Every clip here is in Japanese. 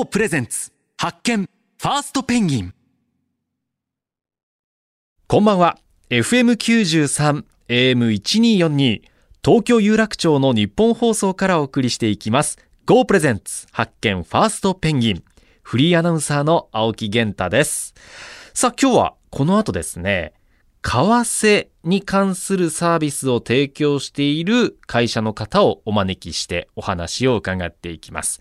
GO プレゼンツ発見ファーストペンギンこんばんは。FM93、AM1242、東京有楽町の日本放送からお送りしていきます。Go プレゼンツ発見ファーストペンギン。フリーアナウンサーの青木源太です。さあ今日はこの後ですね、為替に関するサービスを提供している会社の方をお招きしてお話を伺っていきます。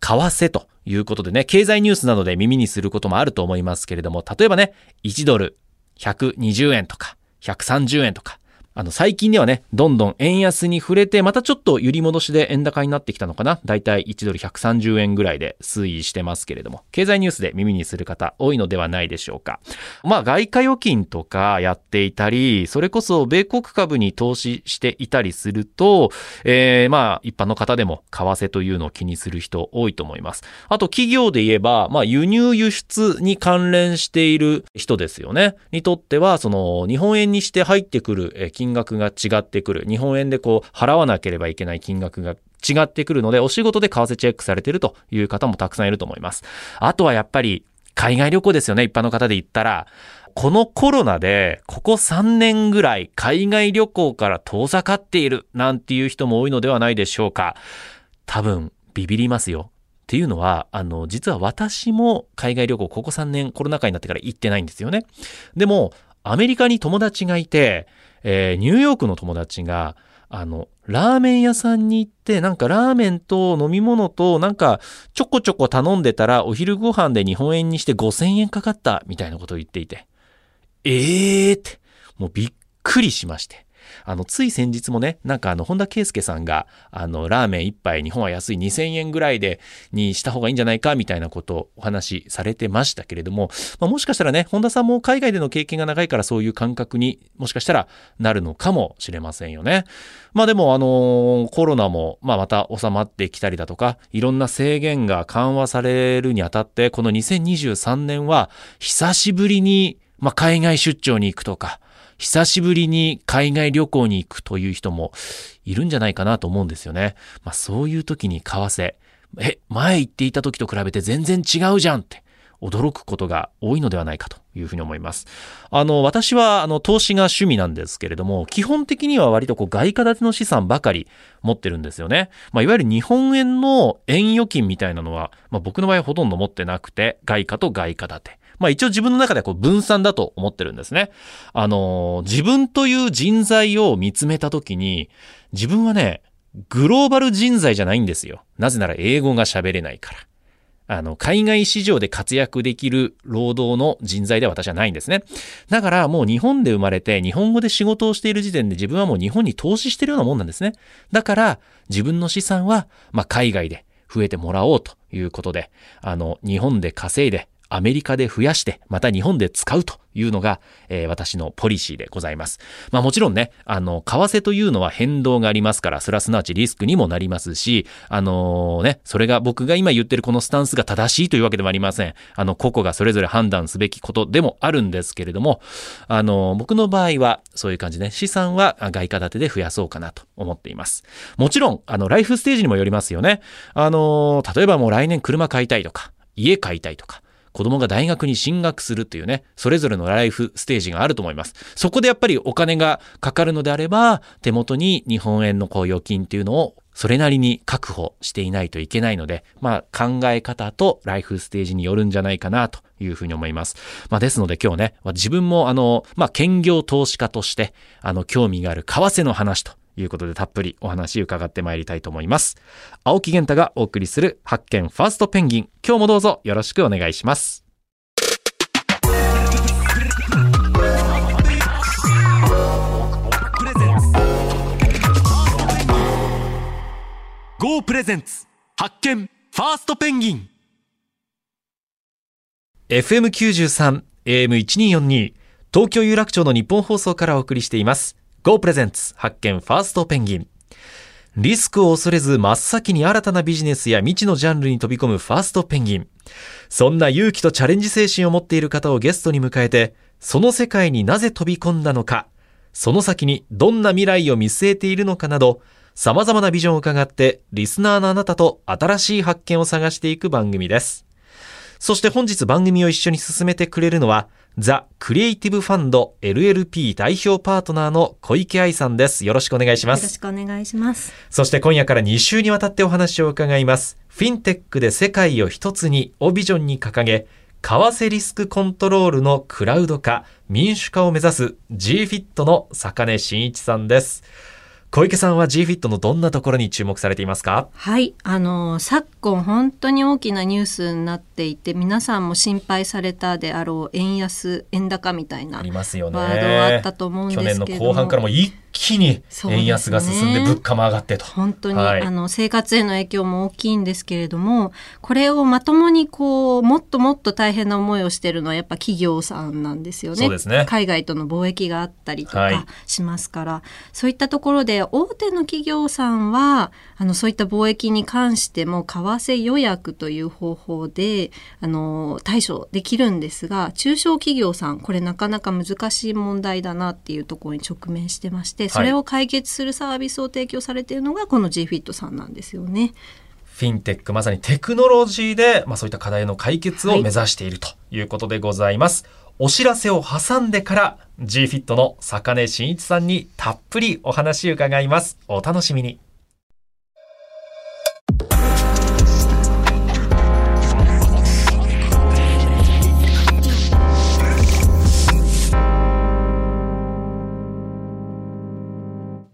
為替ということでね、経済ニュースなどで耳にすることもあると思いますけれども、例えばね、1ドル120円とか130円とか、あの最近ではね、どんどん円安に触れて、またちょっと揺り戻しで円高になってきたのかな？だいたい1ドル130円ぐらいで推移してますけれども、経済ニュースで耳にする方多いのではないでしょうか。まあ外貨預金とかやっていたり、それこそ米国株に投資していたりすると、えー、まあ一般の方でも為替というのを気にする人多いと思います。あと企業で言えば、まあ輸入輸出に関連している人ですよね。にとっては、その日本円にして入ってくるえ金額が違ってくる。日本円でこう払わなければいけない金額が違ってくるので、お仕事で為替チェックされてるという方もたくさんいると思います。あとはやっぱり海外旅行ですよね。一般の方で言ったら。このコロナで、ここ3年ぐらい海外旅行から遠ざかっているなんていう人も多いのではないでしょうか。多分、ビビりますよ。っていうのは、あの、実は私も海外旅行ここ3年コロナ禍になってから行ってないんですよね。でも、アメリカに友達がいて、えーニューヨークの友達が、あの、ラーメン屋さんに行って、なんかラーメンと飲み物と、なんかちょこちょこ頼んでたら、お昼ご飯で日本円にして5000円かかった、みたいなことを言っていて。えーって、もうびっくりしまして。あの、つい先日もね、なんかあの、本田圭佑さんが、あの、ラーメン一杯日本は安い2000円ぐらいで、にした方がいいんじゃないか、みたいなことをお話しされてましたけれども、まあ、もしかしたらね、本田さんも海外での経験が長いからそういう感覚にもしかしたらなるのかもしれませんよね。まあでもあのコロナも、まあまた収まってきたりだとか、いろんな制限が緩和されるにあたって、この2023年は久しぶりに、まあ海外出張に行くとか、久しぶりに海外旅行に行くという人もいるんじゃないかなと思うんですよね。まあそういう時に為替、え、前言っていた時と比べて全然違うじゃんって驚くことが多いのではないかというふうに思います。あの、私はあの投資が趣味なんですけれども、基本的には割とこう外貨建ての資産ばかり持ってるんですよね。まあいわゆる日本円の円預金みたいなのは、まあ僕の場合ほとんど持ってなくて、外貨と外貨建て。まあ一応自分の中ではこう分散だと思ってるんですね。あのー自分という人材を見つめたときに、自分はね、グローバル人材じゃないんですよ。なぜなら英語が喋れないから。あの、海外市場で活躍できる労働の人材では私はないんですね。だからもう日本で生まれて日本語で仕事をしている時点で自分はもう日本に投資してるようなもんなんですね。だから自分の資産は、まあ、海外で増えてもらおうということで、あの、日本で稼いで、アメリカで増やして、また日本で使うというのが、えー私のポリシーでございます。まあもちろんね、あの、為替というのは変動がありますから、それはすなわちリスクにもなりますし、あのね、それが僕が今言ってるこのスタンスが正しいというわけではありません。あの、個々がそれぞれ判断すべきことでもあるんですけれども、あの、僕の場合はそういう感じで、資産は外貨建てで増やそうかなと思っています。もちろん、あの、ライフステージにもよりますよね。あの、例えばもう来年車買いたいとか、家買いたいとか、子供が大学に進学するっていうね、それぞれのライフステージがあると思います。そこでやっぱりお金がかかるのであれば、手元に日本円のこう預金っていうのをそれなりに確保していないといけないので、まあ考え方とライフステージによるんじゃないかなというふうに思います。まあですので今日ね、自分もあの、まあ兼業投資家として、あの興味がある為替の話ということでたっぷりお話伺ってまいりたいと思います。青木源太がお送りする発見ファーストペンギン。今日もどうぞよろしくお願いします。GO プレゼンツ発見ファーストペンギン FM93、AM1242、東京有楽町の日本放送からお送りしています。Go プレゼンツ発見ファーストペンギン。リスクを恐れず真っ先に新たなビジネスや未知のジャンルに飛び込むファーストペンギン。そんな勇気とチャレンジ精神を持っている方をゲストに迎えて、その世界になぜ飛び込んだのか、その先にどんな未来を見据えているのかなど、様々なビジョンを伺って、リスナーのあなたと新しい発見を探していく番組です。そして本日番組を一緒に進めてくれるのは、ザ・クリエイティブファンド LLP 代表パートナーの小池愛さんです。よろしくお願いしまよろしす。くお願いします。そして今夜から2週にわたってお話を伺います。フィンテックで世界を一つにをビジョンに掲げ、為替リスクコントロールのクラウド化、民主化を目指す GFIT の坂根真一さんです。小池さんは GFIT のどんなところに注目されていますか？はい、あの昨今本当に大きなニュースになっていて、皆さんも心配されたであろう円安円高みたいなありますよね。ワードはあったと思うんです去けれども、年の後半からも一気に円安が進んで物価も上がってと。本当に、はい。あの生活への影響も大きいんですけれどもこれをまともにこうもっともっと大変な思いをしているのはやっぱ企業さんなんですよね。ね。海外との貿易があったりとはい。かしますから、そういったところで大手の企業さんはあのそういった貿易に関しても為替予約という方法であの対処できるんですが中小企業さんこれなかなか難しい問題だなっていうところに直面してましてそれを解決するサービスを提供されているのがこの GFIT さんなんですよね。フィンテック、まさにテクノロジーで、まあそういった課題の解決を目指しているということでございます。お知らせを挟んでから GFIT の坂根真一さんにたっぷりお話伺います。お楽しみに。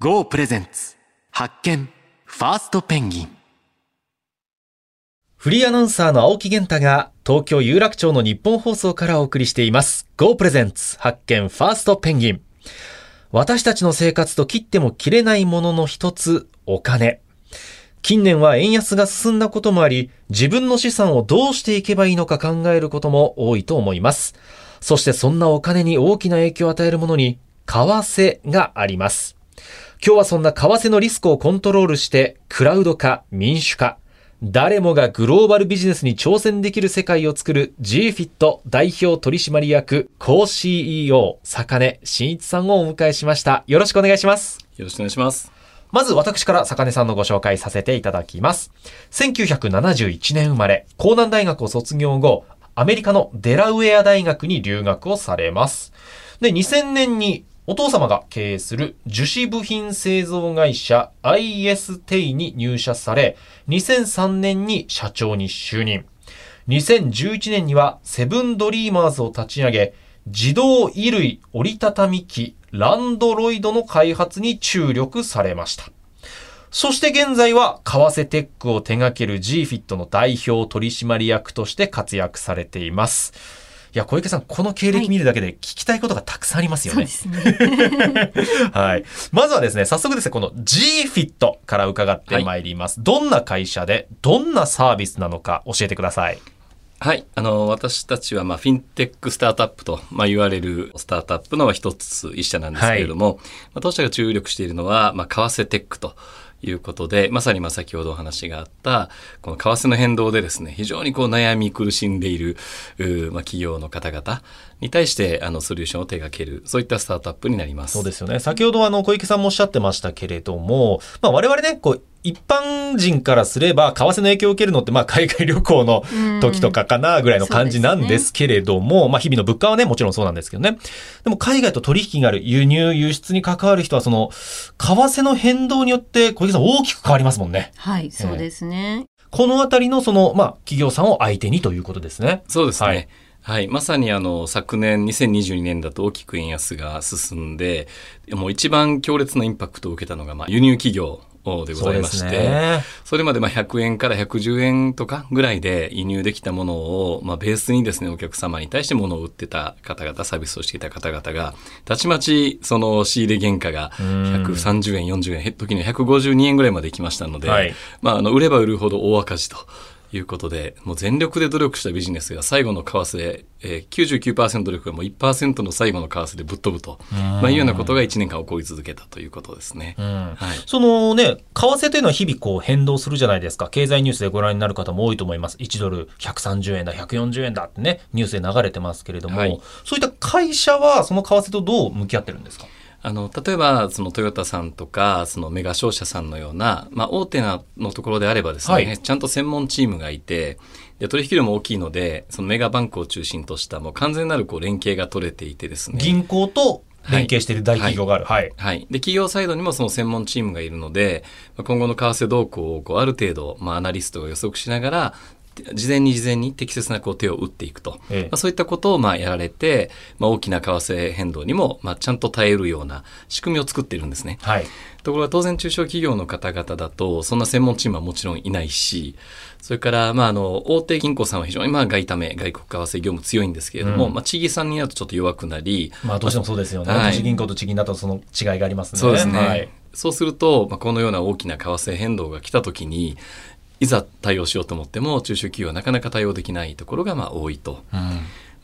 ゴープレゼンツ発見ファーストペンギンフリーアナウンサーの青木源太が東京有楽町の日本放送からお送りしています。Go Presents 発見ファーストペンギン。私たちの生活と切っても切れないものの一つ、お金。近年は円安が進んだこともあり、自分の資産をどうしていけばいいのか考えることも多いと思います。そしてそんなお金に大きな影響を与えるものに、為替があります。今日はそんな為替のリスクをコントロールして、クラウド化、民主化、誰もがグローバルビジネスに挑戦できる世界を作る GFIT 代表取締役、co CEO、坂根真一さんをお迎えしました。よろしくお願いします。よろしくお願いします。まず私から坂根さんのご紹介させていただきます。1971年生まれ、江南大学を卒業後、アメリカのデラウェア大学に留学をされます。で、2000年にお父様が経営する樹脂部品製造会社 IS テイに入社され、2003年に社長に就任。2011年にはセブンドリーマーズを立ち上げ、自動衣類折りたたみ機ランドロイドの開発に注力されました。そして現在は、為替テックを手掛ける GFIT の代表取締役として活躍されています。いや、小池さん、この経歴見るだけで聞きたいことがたくさんありますよね。そうですね。はい。まずはですね、早速ですね、この GFIT から伺ってまいります。どんな会社で、どんなサービスなのか教えてください。はい。あの、私たちは、まあ、フィンテックスタートアップと、まあ、言われるスタートアップの一つ一社なんですけれども、まあ、当社が注力しているのは、まあ、為替テックと。いうことで、まさにまあ先ほどお話があった、この為替の変動でですね、非常にこう悩み苦しんでいる、まあ、企業の方々に対して、あの、ソリューションを手掛ける、そういったスタートアップになります。そうですよね。先ほどあの小池さんもおっしゃってましたけれども、まあ我々ね、こう、一般人からすれば、為替の影響を受けるのって、まあ海外旅行の時とかかな、ぐらいの感じなんですけれども、まあ日々の物価はね、もちろんそうなんですけどね。でも海外と取引がある輸入、輸出に関わる人は、その、為替の変動によって、小池さん大きく変わりますもんね。はい、そうですね。このあたりのその、まあ企業さんを相手にということですね。そうですね。ははいい。まさにあの、昨年2022年だと大きく円安が進んで、もう一番強烈なインパクトを受けたのが、まあ、輸入企業でございまして、そねそれまでまあ100円から110円とかぐらいで輸入できたものを、まあ、ベースにですね、お客様に対して物を売ってた方々、サービスをしていた方々が、たちまちその仕入れ原価が130円、40円、時には152円ぐらいまで行きましたので、はいまあ、あの、売れば売るほど大赤字と。いうことで、もう全力で努力したビジネスが最後の為替、えー、99%努力がもう1%の最後の為替でぶっ飛ぶと、まあ、いうようなことが1年間起こり続けたということですね。はい。そのね、為替というのは日々こう変動するじゃないですか。経済ニュースでご覧になる方も多いと思います。1ドル130円だ、140円だってね、ニュースで流れてますけれども、はいそういった会社はその為替とどう向き合ってるんですか？あの、例えば、そのトヨタさんとか、そのメガ商社さんのような、まあ、大手なのところであればですね、はいちゃんと専門チームがいて、で取引量も大きいので、そのメガバンクを中心としたもう完全なるこう連携が取れていてですね。銀行と連携している大企業がある。はい。はい。で、企業サイドにもその専門チームがいるので、まあ今後の為替動向をこうある程度、まあ、アナリストが予測しながら、事前に事前に適切なこう手を打っていくと、ええまあ、そういったことをまあやられて、まあ、大きな為替変動にもまあちゃんと耐えるような仕組みを作っているんですね。はい。ところが当然中小企業の方々だと、そんな専門チームはもちろんいないし、それから、まあ、あの、大手銀行さんは非常にまあ外為、外国為替業務強いんですけれども、うんまあ、地銀さんになるとちょっと弱くなり、まあどうしてもそうですよね。はい銀行と地銀だとその違いがありますね。そうですね。はい。そうすると、まあ、このような大きな為替変動が来たときに、いざ対応しようと思っても、中小企業はなかなか対応できないところがまあ多いと。うん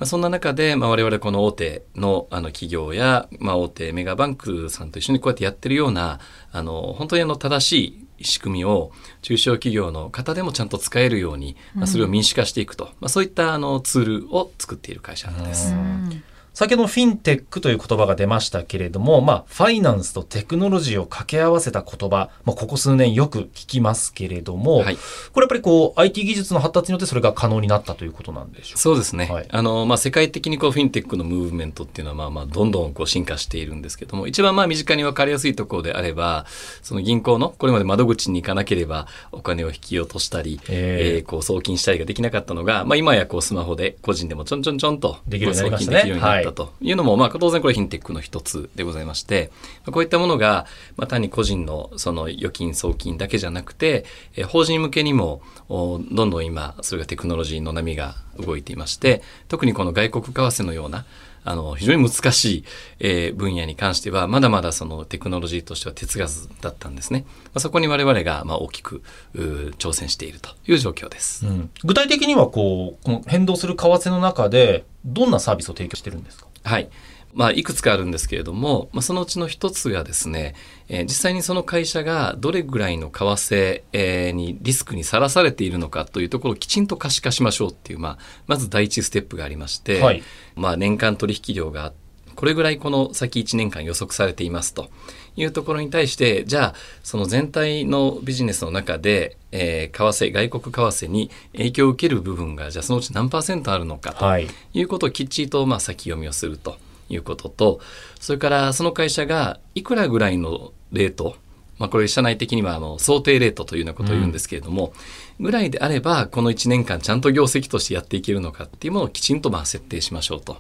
まあ、そんな中で、まあ、我々この大手のあの企業や、まあ、大手メガバンクさんと一緒にこうやってやってるような、あの、本当にあの正しい仕組みを中小企業の方でもちゃんと使えるように、まあ、それを民主化していくと、まあ、そういったあのツールを作っている会社です。うん先ほどフィンテックという言葉が出ましたけれども、まあ、ファイナンスとテクノロジーを掛け合わせた言葉、まあ、ここ数年よく聞きますけれども、はい。これやっぱりこう、IT 技術の発達によってそれが可能になったということなんでしょうか？そうですね。はい。あの、まあ、世界的にこう、フィンテックのムーブメントっていうのは、まあまあ、どんどんこう、進化しているんですけども、一番まあ、身近に分かりやすいところであれば、その銀行の、これまで窓口に行かなければ、お金を引き落としたり、えええーこう、送金したりができなかったのが、まあ、今やこう、スマホで、個人でもちょんちょんちょんと、できるようになりましたね。送金できるよというのも、まあ、当然これ、フィンテックの一つでございまして、まあこういったものが、まあ、単に個人の、その、預金、送金だけじゃなくて、えー法人向けにも、おどんどん今、それがテクノロジーの波が動いていまして、特にこの外国為替のような、あの、非常に難しい、えー分野に関しては、まだまだそのテクノロジーとしては手つかずだったんですね。まあ、そこに我々が、まあ、大きく、挑戦しているという状況です。うん具体的にはこう、この変動する為替の中で、どんなサービスを提供してるんですか？はい。まあ、いくつかあるんですけれども、まあ、そのうちの一つがですね、えー実際にその会社がどれぐらいの為替、えーにリスクにさらされているのかというところをきちんと可視化しましょうっていう、まあ、まず第一ステップがありまして、はいまあ、年間取引量がこれぐらいこの先1年間予測されていますというところに対して、じゃあ、その全体のビジネスの中で、えー為替、外国為替に影響を受ける部分が、じゃあそのうち何パーセントあるのかと。はい。いうことをきっちりとまあ先読みをするということと、それからその会社がいくらぐらいのレート、まあ、これ社内的にはあの想定レートというようなことを言うんですけれども、ぐらいであればこの1年間ちゃんと業績としてやっていけるのかっていうものをきちんとまあ設定しましょうと。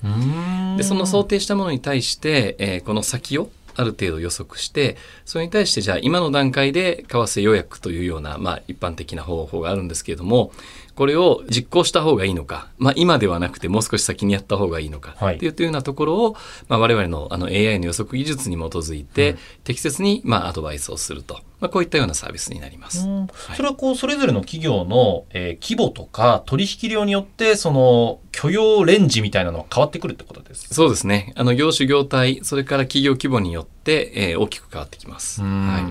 でその想定したものに対して、えーこの先をある程度予測してそれに対してじゃあ今の段階で為替予約というような、まあ、一般的な方法があるんですけれどもこれを実行した方がいいのか、まあ、今ではなくてもう少し先にやった方がいいのか。はい。っていうようなところを、まあ、我々のあの AI の予測技術に基づいて適切にまあアドバイスをすると、まあ、こういったようなサービスになります。うん。それはこう、それぞれの企業の、えー規模とか取引量によって、その許容レンジみたいなのは変わってくるってことですか？そうですね。あの業種業態、それから企業規模によって、えー大きく変わってきます。うん。はい。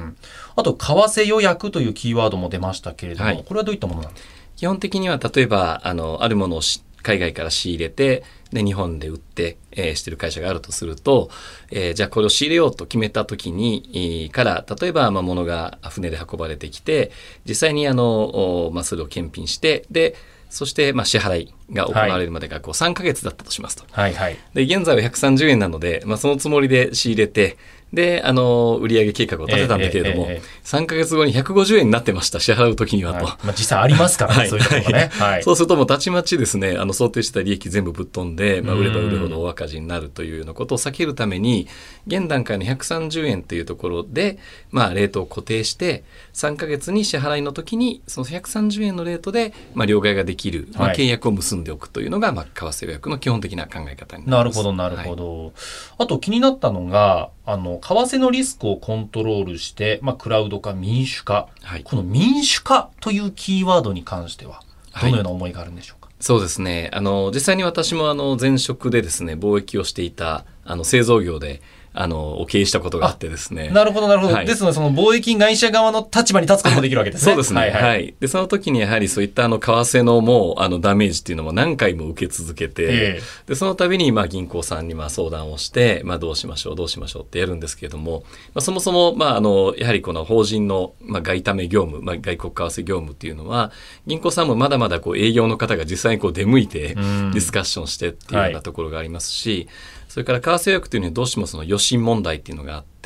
あと、為替予約というキーワードも出ましたけれども、はい。これはどういったものなんですか？基本的には例えばあのあるものをし海外から仕入れてで日本で売って、えーしてる会社があるとすると、えーじゃあこれを仕入れようと決めた時にえーから例えばまあ物が船で運ばれてきて実際にあの、おまあ、それを検品してでそしてまあ支払いが行われるまでがこう3ヶ月だったとしますと。はいはい。で現在は130円なので、まあ、そのつもりで仕入れてであの売上計画を立てたんだけれども、ええええええ3ヶ月後に150円になってました支払う時にはと。はいまあ、実際ありますからね、はいそういうところがね。はい。そうするともうたちまちですね、あの想定した利益全部ぶっ飛んで、まあ、うん売れば売るほど大赤字になるというようなことを避けるために、現段階の130円というところで、まあ、レートを固定して、3ヶ月に支払いの時に、その130円のレートで、まあ、両替ができる、まあ、はい契約を結んでおくというのが、まあ、為替予約の基本的な考え方になります。なるほど、なるほど。あと気になったのが、あの、為替のリスクをコントロールして、まあ、クラウド化、民主化。はいこの民主化というキーワードに関しては、どはいのような思いがあるんでしょうか？そうですね。あの、実際に私もあの、前職でですね、貿易をしていた、あの、製造業で、あの、を経営したことがあってですね。なるほど、なるほど。はいですので、その貿易会社側の立場に立つこともできるわけですね。そうですね。はい、はい、はい。で、その時にやはりそういったあの、為替のもう、あの、ダメージっていうのも何回も受け続けて、ええで、その度に、まあ、銀行さんにまあ相談をして、まあ、どうしましょう、どうしましょうってやるんですけれども、まあ、そもそも、まあ、あの、やはりこの法人の、まあ、外為業務、まあ、外国為替業務っていうのは、銀行さんもまだまだこう、営業の方が実際にこう、出向いて、デんィスカッションしてっていうようはないところがありますし、それから為替予約というのはどうしてもその余震問題っていうのがあって、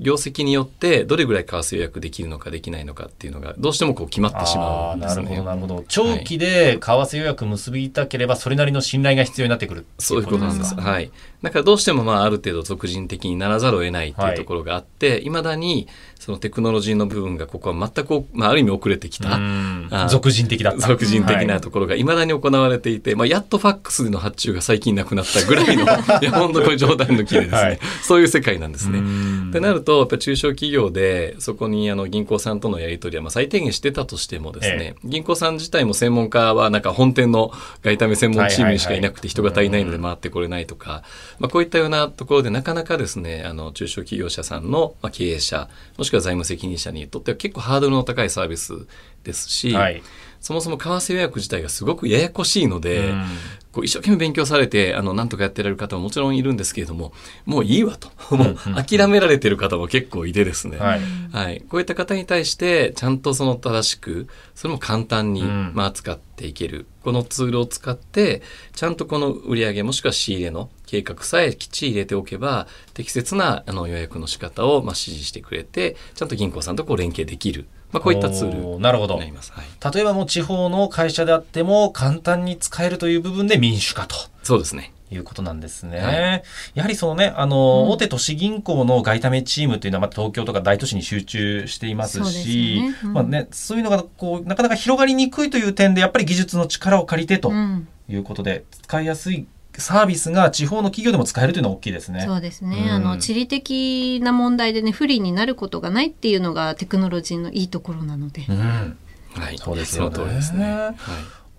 業績によってどれぐらい為替予約できるのかできないのかっていうのがどうしてもこう決まってしまうんですね。なるほど、なるほど。長期で為替予約結びたければ、それなりの信頼が必要になってくるってそういうことなんです。かはい。だからどうしてもまあある程度俗人的にならざるを得ないっていうところがあって、い、まだにそのテクノロジーの部分がここは全く、まあある意味遅れてきた。俗人的だった。俗人的はないところがいまだに行われていて、まあ、やっとファックスでの発注が最近なくなったぐらいの、いや、本当これ冗談抜きでですね、はいそういう世界なんですね。うん。ってなると、やっぱ中小企業で、そこにあの銀行さんとのやり取りはまあ最低限してたとしてもですね、銀行さん自体も専門家はなんか本店の外為専門チームにしかいなくて人が足りないので回ってこれないとか、まあ、こういったようなところでなかなかですね、あの中小企業者さんのまあ経営者、もしくは財務責任者にとっては結構ハードルの高いサービスですし、はいそもそも為替予約自体がすごくややこしいので、うんこう一生懸命勉強されて、あの、なんとかやってられる方ももちろんいるんですけれども、もういいわと。もう諦められてる方も結構いてですね。はいはい。こういった方に対して、ちゃんとその正しく、それも簡単に、うんまあ、扱っていける。このツールを使って、ちゃんとこの売上もしくは仕入れの計画さえきっちり入れておけば、適切なあの予約の仕方を、まあ、指示してくれて、ちゃんと銀行さんとこう連携できる。まあ、こういったツールなるほどになります。はい。例えばもう地方の会社であっても簡単に使えるという部分で民主化と。そうですね。いうことなんですね。はいやはりそのね、あの、大手都市銀行の外為チームというのは、また東京とか大都市に集中していますそうですし、よねうんまあね、そういうのが、こう、なかなか広がりにくいという点で、やっぱり技術の力を借りてとうんいうことで、使いやすいサービスが地方の企業でも使えるというのは大きいですね。そうですね、うんあの地理的な問題でね不利になることがないっていうのがテクノロジーのいいところなので、うん。はい。そうですよねその通りですね。はい。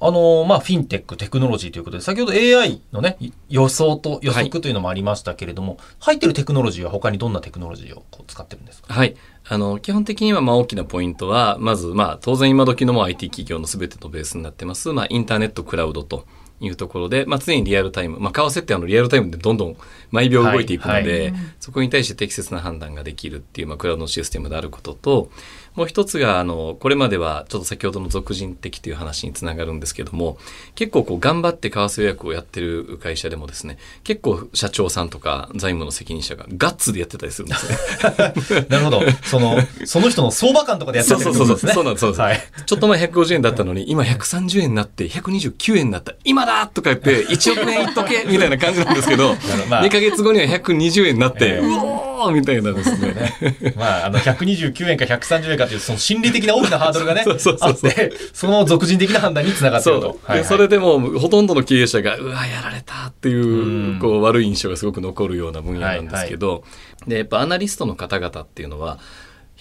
あのまあ、フィンテック、テクノロジーということで、先ほど AI のね、予想と予測というのもありましたけれども、入ってるテクノロジーは他にどんなテクノロジーをこう使ってるんですか？はい。あの、基本的には、まあ、大きなポイントは、まず、まあ、当然今時のもう IT 企業の全てのベースになってます、まあ、インターネット、クラウドというところで、まあ、常にリアルタイム、まあ、為替ってあの、リアルタイムでどんどん毎秒動いていくので、はい。そこに対して適切な判断ができるっていう、まあ、クラウドのシステムであることと、もう一つが、あの、これまでは、ちょっと先ほどの俗人的という話につながるんですけども、結構こう、頑張って為替予約をやってる会社でもですね、結構社長さんとか財務の責任者がガッツでやってたりするんですね。なるほど。その、その人の相場感とかでやってるってことですね。そうそうそうそうなんですそうなんですはい。ちょっと前150円だったのに、今130円になって、129円になった。今だとか言って、1億円いっとけみたいな感じなんですけど、まあ2ヶ月後には120円になって、ええうおーみたいなですね。まあ、あの、129円か130円かという、その心理的な大きなハードルがね、そうそうそうそうあって、その俗人的な判断につながってると。。はいはいでそれでもう、ほとんどの経営者が、うわ、やられたっていうう、んこう、悪い印象がすごく残るような分野なんですけど、で、やっぱアナリストの方々っていうのは、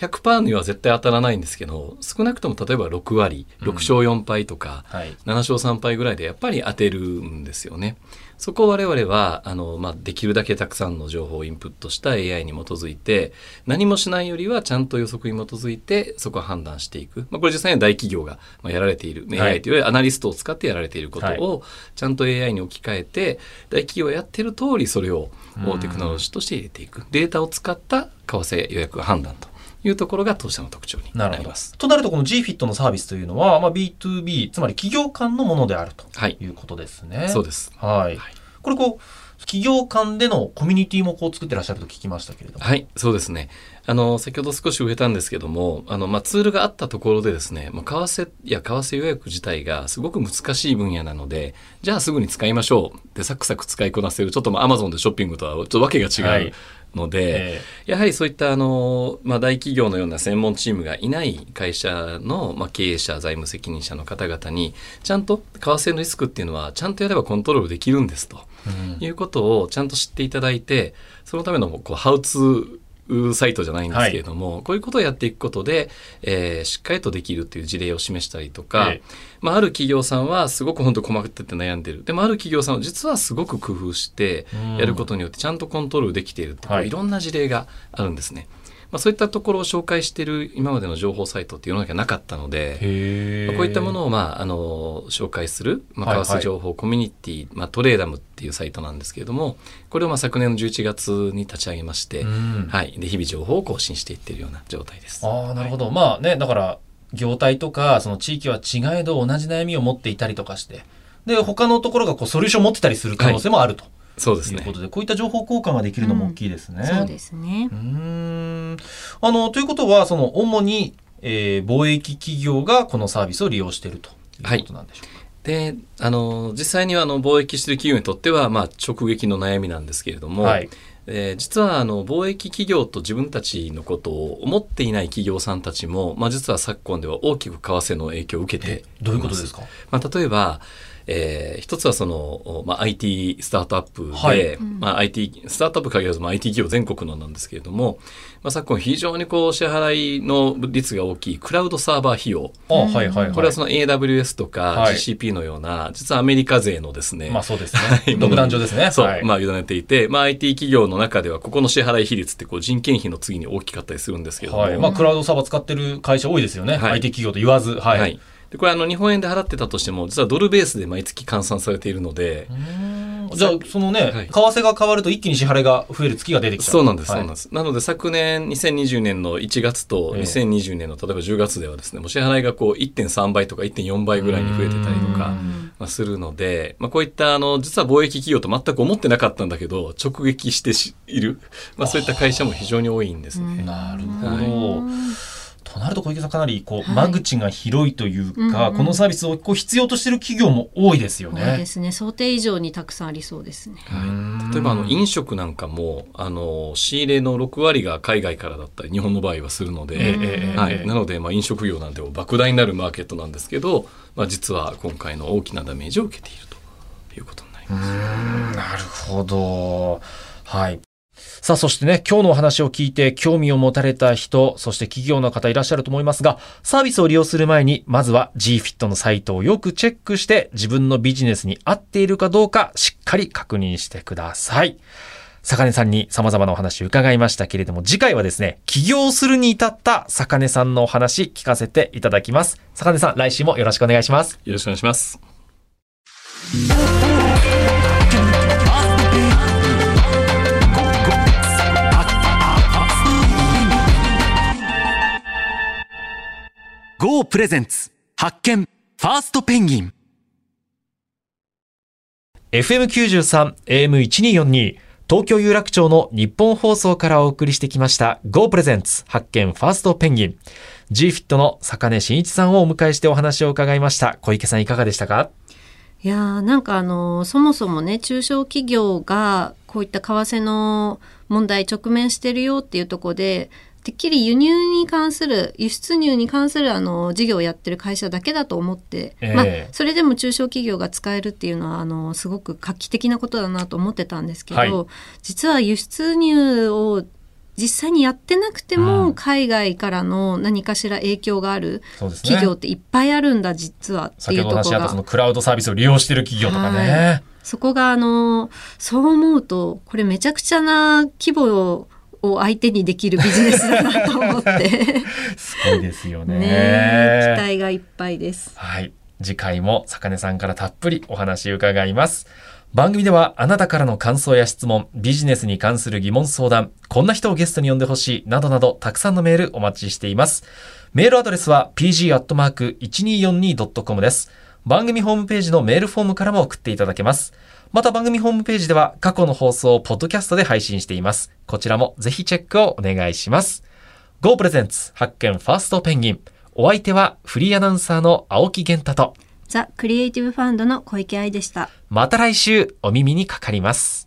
100%には絶対当たらないんですけど、少なくとも例えば6割、6勝4敗とか、はい。7勝3敗ぐらいでやっぱり当てるんですよね。そこを我々はあの、まあ、できるだけたくさんの情報をインプットした AI に基づいて何もしないよりはちゃんと予測に基づいてそこを判断していく、まあ、これ実際には大企業がまあやられている、はい。AI というアナリストを使ってやられていることをちゃんと AI に置き換えて大企業がやってる通りそれをうん。テクノロジーとして入れていく。データを使った為替予約判断というところが当社の特徴になります。。となると、この GFIT のサービスというのは、まあ、B2B、つまり企業間のものであるとはいいうことですね。そうです。はい。はいこれこう、企業間でのコミュニティもこう作ってらっしゃると聞きましたけれども。はい、そうですね。あの、先ほど少し触れたんですけども、あの、まあ、ツールがあったところでですね、まあ、為替や為替予約自体がすごく難しい分野なので、じゃあすぐに使いましょう。で、サクサク使いこなせる。ちょっとまあ、アマゾンでショッピングとはちょっとわけが違はいうので、えやはりそういったあの、まあ、大企業のような専門チームがいない会社の、まあ、経営者、財務責任者の方々に、ちゃんと為替のリスクっていうのは、ちゃんとやればコントロールできるんですと。えうんいうことをちゃんと知っていただいて、そのためのこうハウツーサイトじゃないんですけれども、こういうことをやっていくことで、えーしっかりとできるっていう事例を示したりとか、ええまあ、ある企業さんはすごく本当困ってて悩んでる。でもある企業さんは実はすごく工夫してうんやることによってちゃんとコントロールできているって、はいいろんな事例があるんですね。まあ、そういったところを紹介している今までの情報サイトって世の中になかったので、へまあこういったものを、まあ、あの紹介する、まあ、はいはい。為替情報コミュニティ、まあ、トレーダムっていうサイトなんですけれどもこれをまあ昨年の11月に立ち上げまして、うん。はい、で日々情報を更新していっているような状態です。ああ、なるほど。まあね、だから、業態とか、その地域は違えど同じ悩みを持っていたりとかして、で、他のところがこうソリューションを持ってたりする可能性もあるとそうですねいうことで、こういった情報交換ができるのも大きいですね。そうですねう。ーん。あの、ということは、その、主に、えー貿易企業がこのサービスを利用しているということなんでしょうか？であの実際にはあの貿易している企業にとっては、まあ、直撃の悩みなんですけれども、はいえー実はあの貿易企業と自分たちのことを思っていない企業さんたちも、まあ、実は昨今では大きく為替の影響を受けてえどういうことですか？まあ、例えば、えー一つはその、まあ、IT スタートアップで、はいまあ、IT スタートアップ限らず、まあ、IT 企業全国のなんですけれども、まあ、昨今非常にこう支払いの率が大きいクラウドサーバー費用あはいはいはい。これはその AWS とかはい GCP のような、実はアメリカ勢のですね、まあそうですはいね。独壇場ですね。そう、はいまあ、委ねていて、まあ、IT 企業の中では、ここの支払い比率ってこう人件費の次に大きかったりするんですけれども、はい。まあ、クラウドサーバー使ってる会社多いですよね。はい IT 企業と言わず。はい。はいでこれあの日本円で払ってたとしても、実はドルベースで毎月換算されているので、じゃあ、そのね、はい為替が変わると一気に支払いが増える月が出てきちゃう。そうなんです、はいそうなんです。なので昨年2020年の1月とええ2020年の例えば10月ではですね、もう支払いがこう1.3倍とか1.4倍ぐらいに増えてたりとか、まあ、するので、まあ、こういったあの実は貿易企業と全く思ってなかったんだけど直撃してしいる、まあ、そういった会社も非常に多いんですね。なるはいほど。となると小池さんかなりこう、はい間口が広いというか、うんうんこのサービスをこう必要としている企業も多いですよ多いねで。すね。想定以上にたくさんありそうですね。はい、例えばあの飲食なんかもあの仕入れの6割が海外からだったり日本の場合はするので、はい、なのでまあ飲食業なんて莫大になるマーケットなんですけど、まあ、実は今回の大きなダメージを受けているということになります。うんなるほど。はい。さあ、そしてね、今日のお話を聞いて興味を持たれた人、そして企業の方いらっしゃると思いますが、サービスを利用する前に、まずは GFIT のサイトをよくチェックして、自分のビジネスに合っているかどうか、しっかり確認してください。坂根さんに様々なお話を伺いましたけれども、次回はですね、起業するに至った坂根さんのお話聞かせていただきます。坂根さん、来週もよろしくお願いします。よろしくお願いします。ゴープレゼンツ発見ファーストペンギン。FM93、AM1242、東京有楽町の日本放送からお送りしてきました Go Presents 発見ファーストペンギン。GFIT の坂根真一さんをお迎えしてお話を伺いました。小池さんいかがでしたか？いやーなんかあのそもそもね中小企業がこういった為替の問題直面してるよっていうところでてっきり輸入に関する輸出入に関するあの事業をやってる会社だけだと思って、ええ。まあそれでも中小企業が使えるっていうのはあのすごく画期的なことだなと思ってたんですけど、はい。実は輸出入を実際にやってなくても、うん。海外からの何かしら影響がある。企業っていっぱいあるんだ実はっていうところがそのクラウドサービスを利用している企業とかね。はい。そこがあのそう思うとこれめちゃくちゃな規模を相手にできるビジネスだなと思って すごいですよね。ねえ期待がいっぱいです。はい。次回も坂根さんからたっぷりお話伺います。番組ではあなたからの感想や質問、ビジネスに関する疑問相談、こんな人をゲストに呼んでほしい、などなどたくさんのメールお待ちしています。メールアドレスは pg.1242.com です。番組ホームページのメールフォームからも送っていただけます。また番組ホームページでは過去の放送をポッドキャストで配信しています。こちらもぜひチェックをお願いします。Go Presents 発見ファーストペンギン。お相手はフリーアナウンサーの青木源太と、ザ・クリエイティブファンドの小池愛でした。また来週お耳にかかります。